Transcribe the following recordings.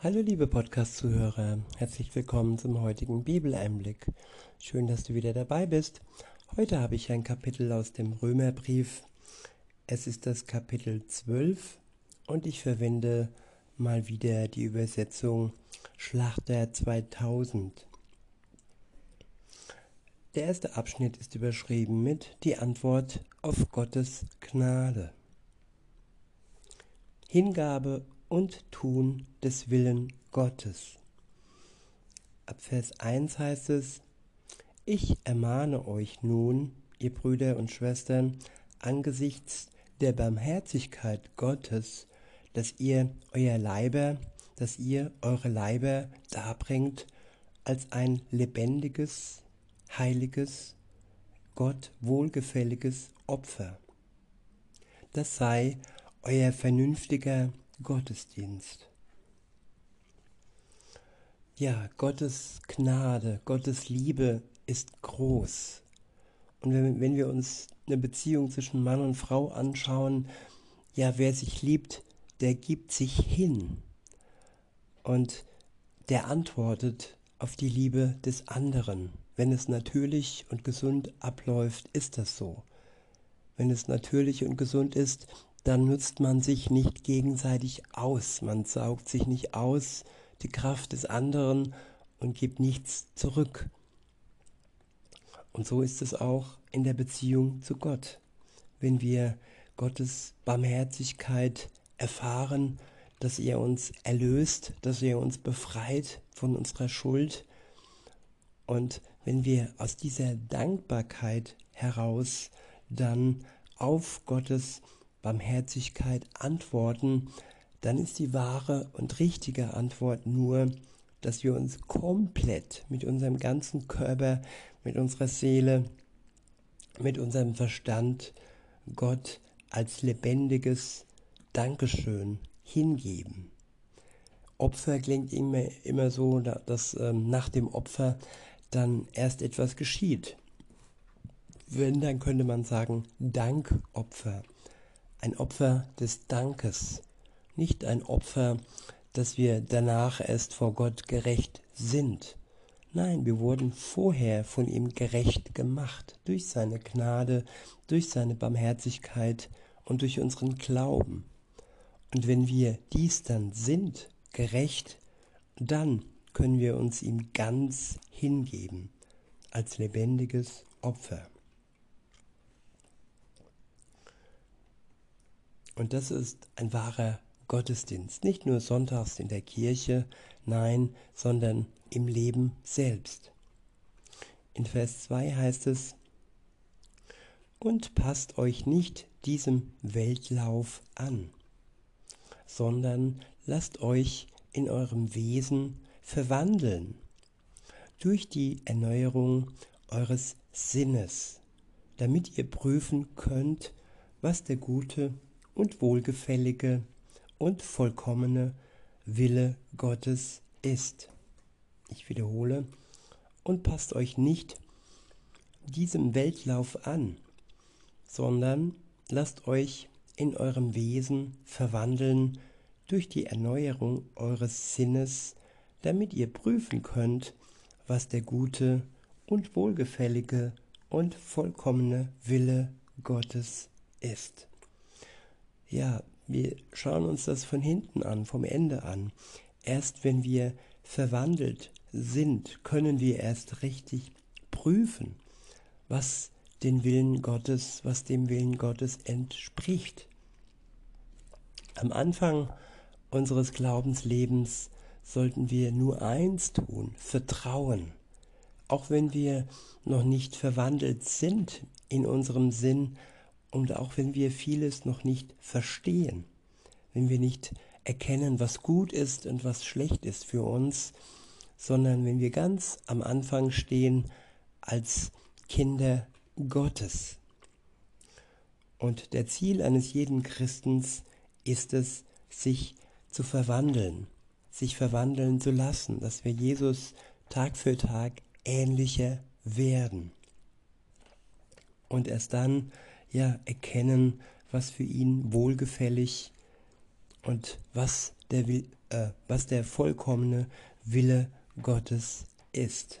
Hallo liebe Podcast-Zuhörer, herzlich willkommen zum heutigen Bibeleinblick. Schön, dass du wieder dabei bist. Heute habe ich ein Kapitel aus dem Römerbrief. Es ist das Kapitel 12 und ich verwende mal wieder die Übersetzung Schlachter 2000. Der erste Abschnitt ist überschrieben mit Die Antwort auf Gottes Gnade. Hingabe und Tun des Willen Gottes. Ab Vers 1 heißt es, Ich ermahne euch nun, ihr Brüder und Schwestern, angesichts der Barmherzigkeit Gottes, dass ihr euer Leiber, dass ihr eure Leiber darbringt als ein lebendiges, heiliges, Gott wohlgefälliges Opfer. Das sei euer vernünftiger Gottesdienst. Ja, Gottes Gnade, Gottes Liebe ist groß. Und wenn, wenn wir uns eine Beziehung zwischen Mann und Frau anschauen, ja, wer sich liebt, der gibt sich hin. Und der antwortet auf die Liebe des anderen. Wenn es natürlich und gesund abläuft, ist das so. Wenn es natürlich und gesund ist, dann nutzt man sich nicht gegenseitig aus. Man saugt sich nicht aus die Kraft des anderen und gibt nichts zurück. Und so ist es auch in der Beziehung zu Gott. Wenn wir Gottes Barmherzigkeit erfahren, dass er uns erlöst, dass er uns befreit von unserer Schuld. Und wenn wir aus dieser Dankbarkeit heraus dann auf Gottes Barmherzigkeit antworten, dann ist die wahre und richtige Antwort nur, dass wir uns komplett mit unserem ganzen Körper, mit unserer Seele, mit unserem Verstand Gott als lebendiges Dankeschön hingeben. Opfer klingt immer, immer so, dass ähm, nach dem Opfer dann erst etwas geschieht. Wenn, dann könnte man sagen Dankopfer ein Opfer des Dankes, nicht ein Opfer, dass wir danach erst vor Gott gerecht sind. Nein, wir wurden vorher von ihm gerecht gemacht, durch seine Gnade, durch seine Barmherzigkeit und durch unseren Glauben. Und wenn wir dies dann sind, gerecht, dann können wir uns ihm ganz hingeben, als lebendiges Opfer. Und das ist ein wahrer Gottesdienst. Nicht nur sonntags in der Kirche, nein, sondern im Leben selbst. In Vers 2 heißt es, und passt euch nicht diesem Weltlauf an, sondern lasst euch in eurem Wesen verwandeln durch die Erneuerung eures Sinnes, damit ihr prüfen könnt, was der gute und wohlgefällige und vollkommene Wille Gottes ist. Ich wiederhole, und passt euch nicht diesem Weltlauf an, sondern lasst euch in eurem Wesen verwandeln durch die Erneuerung eures Sinnes, damit ihr prüfen könnt, was der gute und wohlgefällige und vollkommene Wille Gottes ist ja, wir schauen uns das von hinten an, vom Ende an. Erst wenn wir verwandelt sind, können wir erst richtig prüfen, was den Willen Gottes, was dem Willen Gottes entspricht. Am Anfang unseres Glaubenslebens sollten wir nur eins tun, vertrauen. Auch wenn wir noch nicht verwandelt sind in unserem Sinn, und auch wenn wir vieles noch nicht verstehen, wenn wir nicht erkennen, was gut ist und was schlecht ist für uns, sondern wenn wir ganz am Anfang stehen als Kinder Gottes. Und der Ziel eines jeden Christens ist es, sich zu verwandeln, sich verwandeln zu lassen, dass wir Jesus Tag für Tag ähnlicher werden. Und erst dann ja erkennen, was für ihn wohlgefällig und was der, äh, was der vollkommene Wille Gottes ist.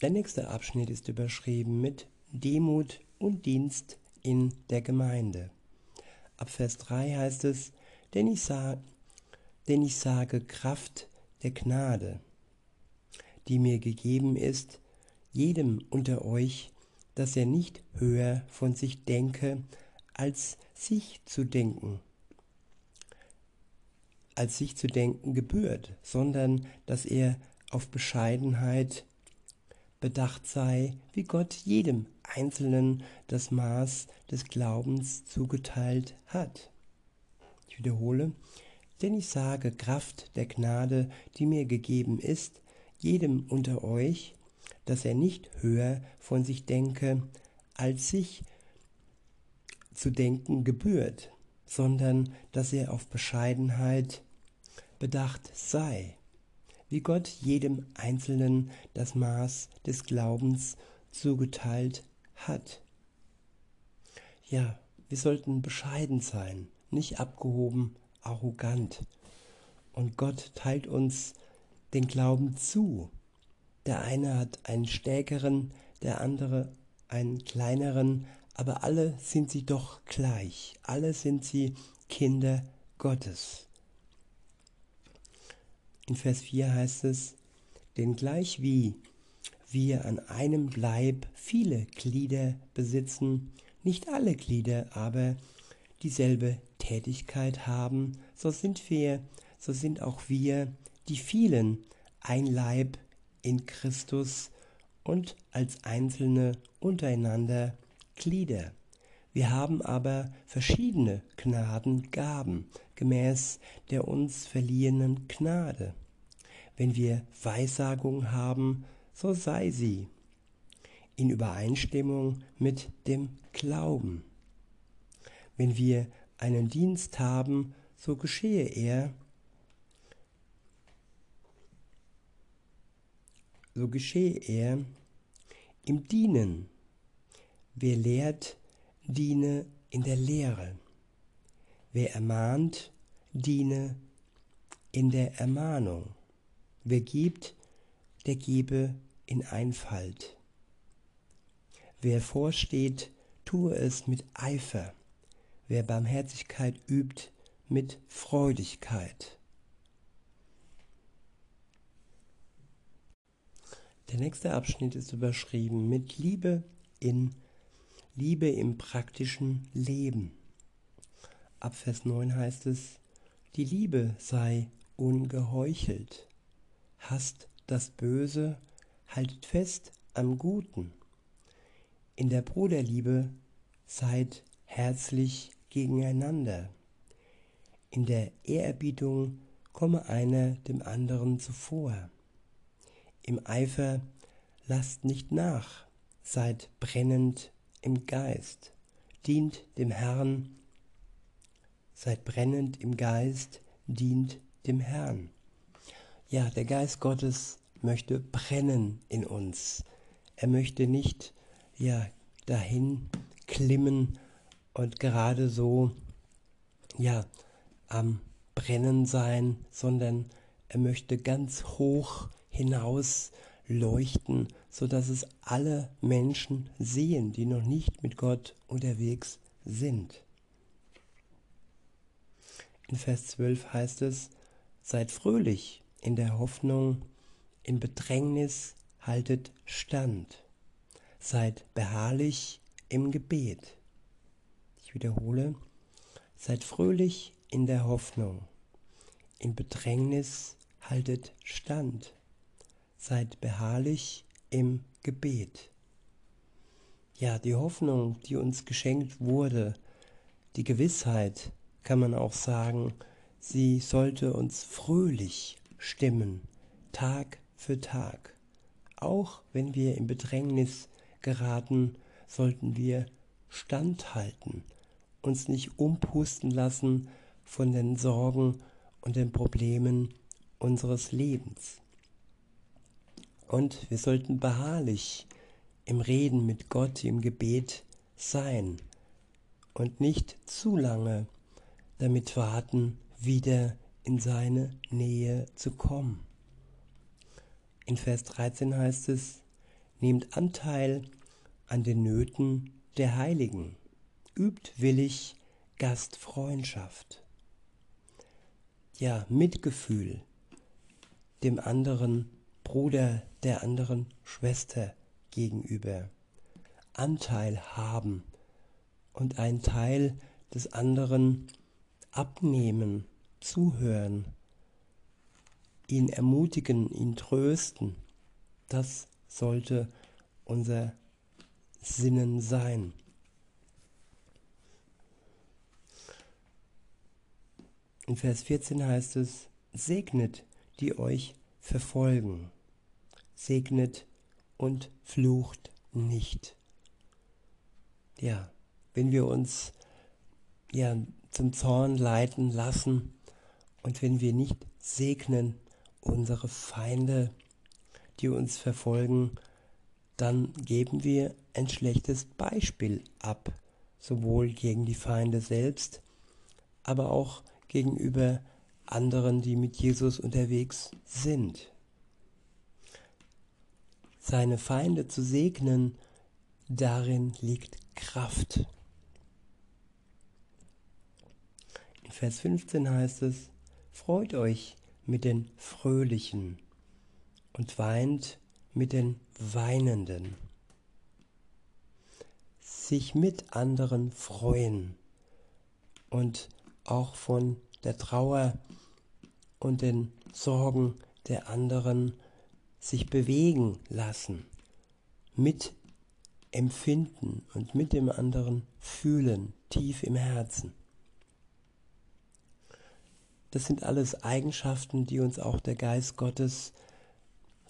Der nächste Abschnitt ist überschrieben mit Demut und Dienst in der Gemeinde. Ab Vers 3 heißt es, denn ich, sag, denn ich sage Kraft der Gnade, die mir gegeben ist, jedem unter euch, dass er nicht höher von sich denke, als sich zu denken, als sich zu denken gebührt, sondern dass er auf Bescheidenheit bedacht sei, wie Gott jedem Einzelnen das Maß des Glaubens zugeteilt hat. Ich wiederhole, denn ich sage Kraft der Gnade, die mir gegeben ist, jedem unter euch, dass er nicht höher von sich denke, als sich zu denken gebührt, sondern dass er auf Bescheidenheit bedacht sei wie Gott jedem Einzelnen das Maß des Glaubens zugeteilt hat. Ja, wir sollten bescheiden sein, nicht abgehoben, arrogant. Und Gott teilt uns den Glauben zu. Der eine hat einen stärkeren, der andere einen kleineren, aber alle sind sie doch gleich. Alle sind sie Kinder Gottes. In Vers 4 heißt es, denn gleich wie wir an einem Leib viele Glieder besitzen, nicht alle Glieder aber dieselbe Tätigkeit haben, so sind wir, so sind auch wir, die vielen, ein Leib in Christus und als Einzelne untereinander Glieder. Wir haben aber verschiedene Gnadengaben gemäß der uns verliehenen Gnade. Wenn wir Weissagung haben, so sei sie in Übereinstimmung mit dem Glauben. Wenn wir einen Dienst haben, so geschehe er, so geschehe er im Dienen. Wer lehrt, diene in der Lehre. Wer ermahnt, diene in der Ermahnung. Wer gibt, der gebe in Einfalt. Wer vorsteht, tue es mit Eifer. Wer Barmherzigkeit übt, mit Freudigkeit. Der nächste Abschnitt ist überschrieben mit Liebe in Liebe im praktischen Leben. Ab Vers 9 heißt es, die Liebe sei ungeheuchelt, hasst das Böse, haltet fest am Guten. In der Bruderliebe seid herzlich gegeneinander. In der Ehrerbietung komme einer dem anderen zuvor. Im Eifer lasst nicht nach, seid brennend im Geist, dient dem Herrn, seid brennend im Geist, dient dem Herrn. Ja, der Geist Gottes möchte brennen in uns. Er möchte nicht ja dahin klimmen und gerade so ja am brennen sein, sondern er möchte ganz hoch hinaus leuchten, so dass es alle Menschen sehen, die noch nicht mit Gott unterwegs sind. In Vers 12 heißt es, seid fröhlich in der Hoffnung, in Bedrängnis haltet stand, seid beharrlich im Gebet. Ich wiederhole, seid fröhlich in der Hoffnung, in Bedrängnis haltet stand, seid beharrlich im Gebet. Ja, die Hoffnung, die uns geschenkt wurde, die Gewissheit, kann man auch sagen, sie sollte uns fröhlich stimmen, Tag für Tag. Auch wenn wir in Bedrängnis geraten, sollten wir standhalten, uns nicht umpusten lassen von den Sorgen und den Problemen unseres Lebens. Und wir sollten beharrlich im Reden mit Gott, im Gebet sein und nicht zu lange damit warten, wieder in seine Nähe zu kommen. In Vers 13 heißt es, nehmt Anteil an den Nöten der Heiligen, übt willig Gastfreundschaft. Ja, Mitgefühl dem anderen Bruder, der anderen Schwester gegenüber. Anteil haben und einen Teil des anderen abnehmen, zuhören, ihn ermutigen, ihn trösten. Das sollte unser Sinnen sein. In Vers 14 heißt es, segnet, die euch verfolgen, segnet und flucht nicht. Ja, wenn wir uns ja zum Zorn leiten lassen und wenn wir nicht segnen unsere Feinde, die uns verfolgen, dann geben wir ein schlechtes Beispiel ab, sowohl gegen die Feinde selbst, aber auch gegenüber anderen, die mit Jesus unterwegs sind. Seine Feinde zu segnen, darin liegt Kraft. In Vers 15 heißt es, Freut euch mit den Fröhlichen und weint mit den Weinenden. Sich mit anderen freuen und auch von der Trauer und den Sorgen der anderen sich bewegen lassen, mit empfinden und mit dem anderen fühlen, tief im Herzen. Das sind alles Eigenschaften, die uns auch der Geist Gottes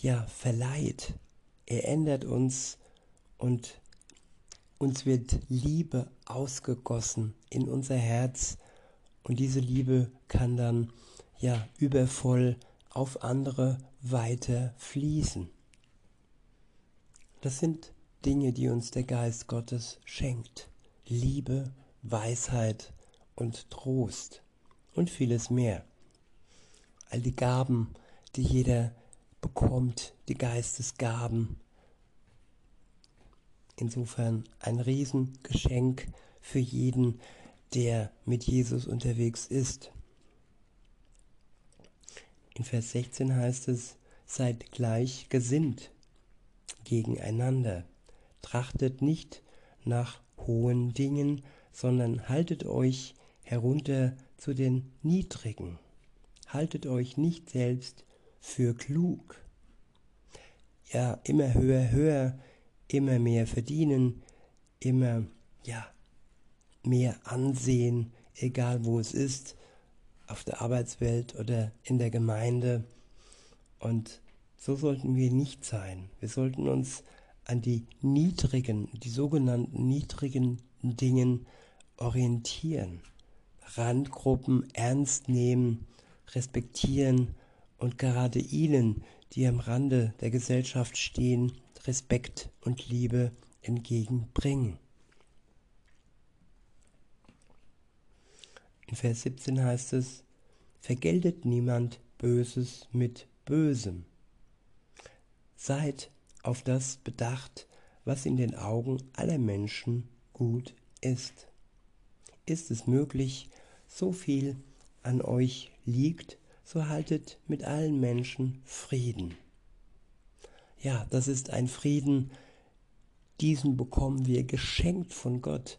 ja verleiht. Er ändert uns und uns wird Liebe ausgegossen in unser Herz und diese Liebe kann dann ja übervoll auf andere weiter fließen. Das sind Dinge, die uns der Geist Gottes schenkt. Liebe, Weisheit und Trost und vieles mehr. All die Gaben, die jeder bekommt, die Geistesgaben. Insofern ein Riesengeschenk für jeden, der mit Jesus unterwegs ist. In Vers 16 heißt es, seid gleich gesinnt gegeneinander, trachtet nicht nach hohen Dingen, sondern haltet euch herunter zu den Niedrigen. Haltet euch nicht selbst für klug. Ja, immer höher, höher, immer mehr verdienen, immer, ja, mehr Ansehen, egal wo es ist, auf der Arbeitswelt oder in der Gemeinde. Und so sollten wir nicht sein. Wir sollten uns an die niedrigen, die sogenannten niedrigen Dingen orientieren. Randgruppen ernst nehmen, respektieren und gerade ihnen, die am Rande der Gesellschaft stehen, Respekt und Liebe entgegenbringen. In Vers 17 heißt es, vergeltet niemand Böses mit Bösem. Seid auf das bedacht, was in den Augen aller Menschen gut ist. Ist es möglich, so viel an euch liegt, so haltet mit allen Menschen Frieden. Ja, das ist ein Frieden, diesen bekommen wir geschenkt von Gott.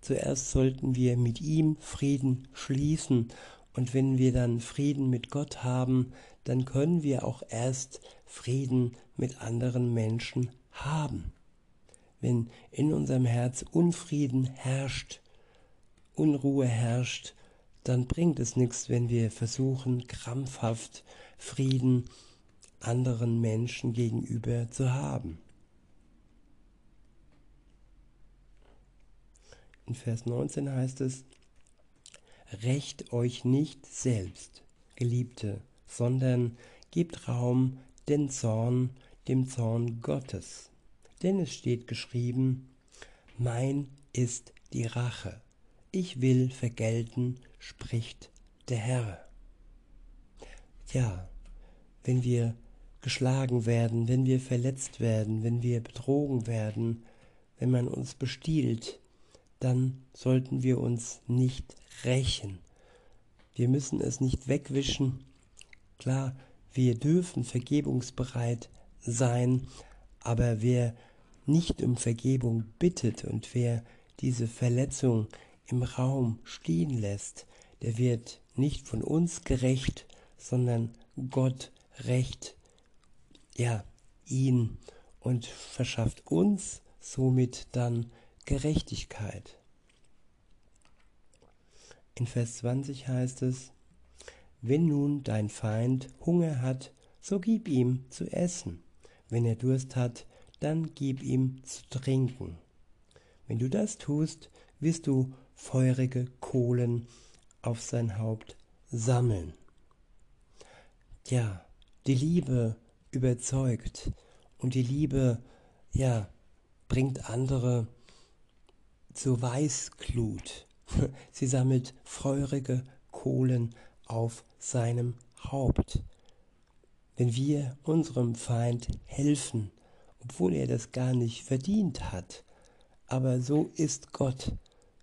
Zuerst sollten wir mit ihm Frieden schließen und wenn wir dann Frieden mit Gott haben, dann können wir auch erst Frieden mit anderen Menschen haben. Wenn in unserem Herz Unfrieden herrscht, Unruhe herrscht, dann bringt es nichts, wenn wir versuchen, krampfhaft Frieden anderen Menschen gegenüber zu haben. In Vers 19 heißt es, Recht euch nicht selbst, Geliebte, sondern gebt Raum den Zorn, dem Zorn Gottes. Denn es steht geschrieben, mein ist die Rache, ich will vergelten, spricht der Herr. Ja, wenn wir geschlagen werden, wenn wir verletzt werden, wenn wir betrogen werden, wenn man uns bestiehlt, dann sollten wir uns nicht rächen. Wir müssen es nicht wegwischen. Klar, wir dürfen vergebungsbereit sein, aber wer nicht um Vergebung bittet und wer diese Verletzung im Raum stehen lässt, der wird nicht von uns gerecht, sondern Gott recht, ja, ihn und verschafft uns somit dann Gerechtigkeit. In Vers 20 heißt es, wenn nun dein Feind Hunger hat, so gib ihm zu essen. Wenn er Durst hat, dann gib ihm zu trinken. Wenn du das tust, wirst du feurige Kohlen auf sein Haupt sammeln. Ja, die Liebe überzeugt und die Liebe, ja, bringt andere zur Weißglut. Sie sammelt feurige Kohlen auf seinem Haupt. Wenn wir unserem Feind helfen, obwohl er das gar nicht verdient hat, aber so ist Gott.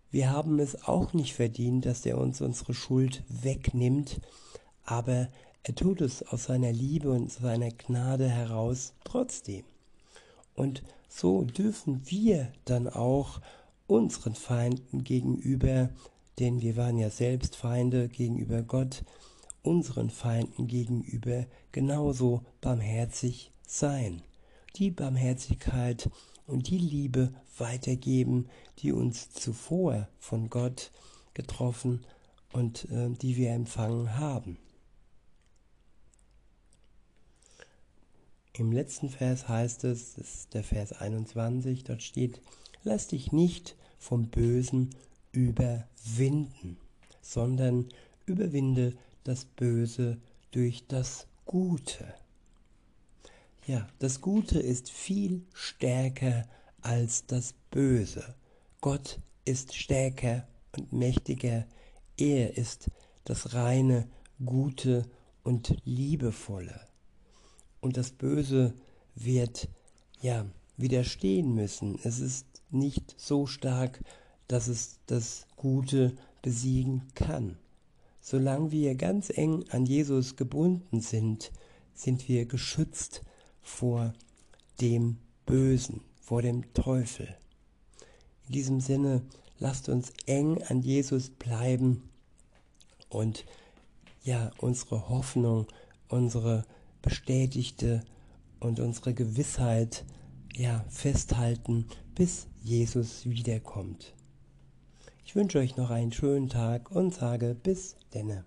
Wir haben es auch nicht verdient, dass er uns unsere Schuld wegnimmt, aber er tut es aus seiner Liebe und seiner Gnade heraus trotzdem. Und so dürfen wir dann auch unseren Feinden gegenüber, denn wir waren ja selbst Feinde gegenüber Gott, unseren Feinden gegenüber genauso barmherzig sein. Die Barmherzigkeit und die Liebe weitergeben, die uns zuvor von Gott getroffen und äh, die wir empfangen haben. Im letzten Vers heißt es, das ist der Vers 21, dort steht, lass dich nicht vom Bösen überwinden, sondern überwinde das Böse durch das Gute. Ja, das Gute ist viel stärker als das Böse. Gott ist stärker und mächtiger. Er ist das reine, gute und liebevolle. Und das Böse wird ja widerstehen müssen. Es ist nicht so stark, dass es das Gute besiegen kann. Solange wir ganz eng an Jesus gebunden sind, sind wir geschützt vor dem Bösen, vor dem Teufel. In diesem Sinne, lasst uns eng an Jesus bleiben und ja, unsere Hoffnung, unsere bestätigte und unsere Gewissheit ja, festhalten, bis Jesus wiederkommt. Ich wünsche euch noch einen schönen Tag und sage bis denne.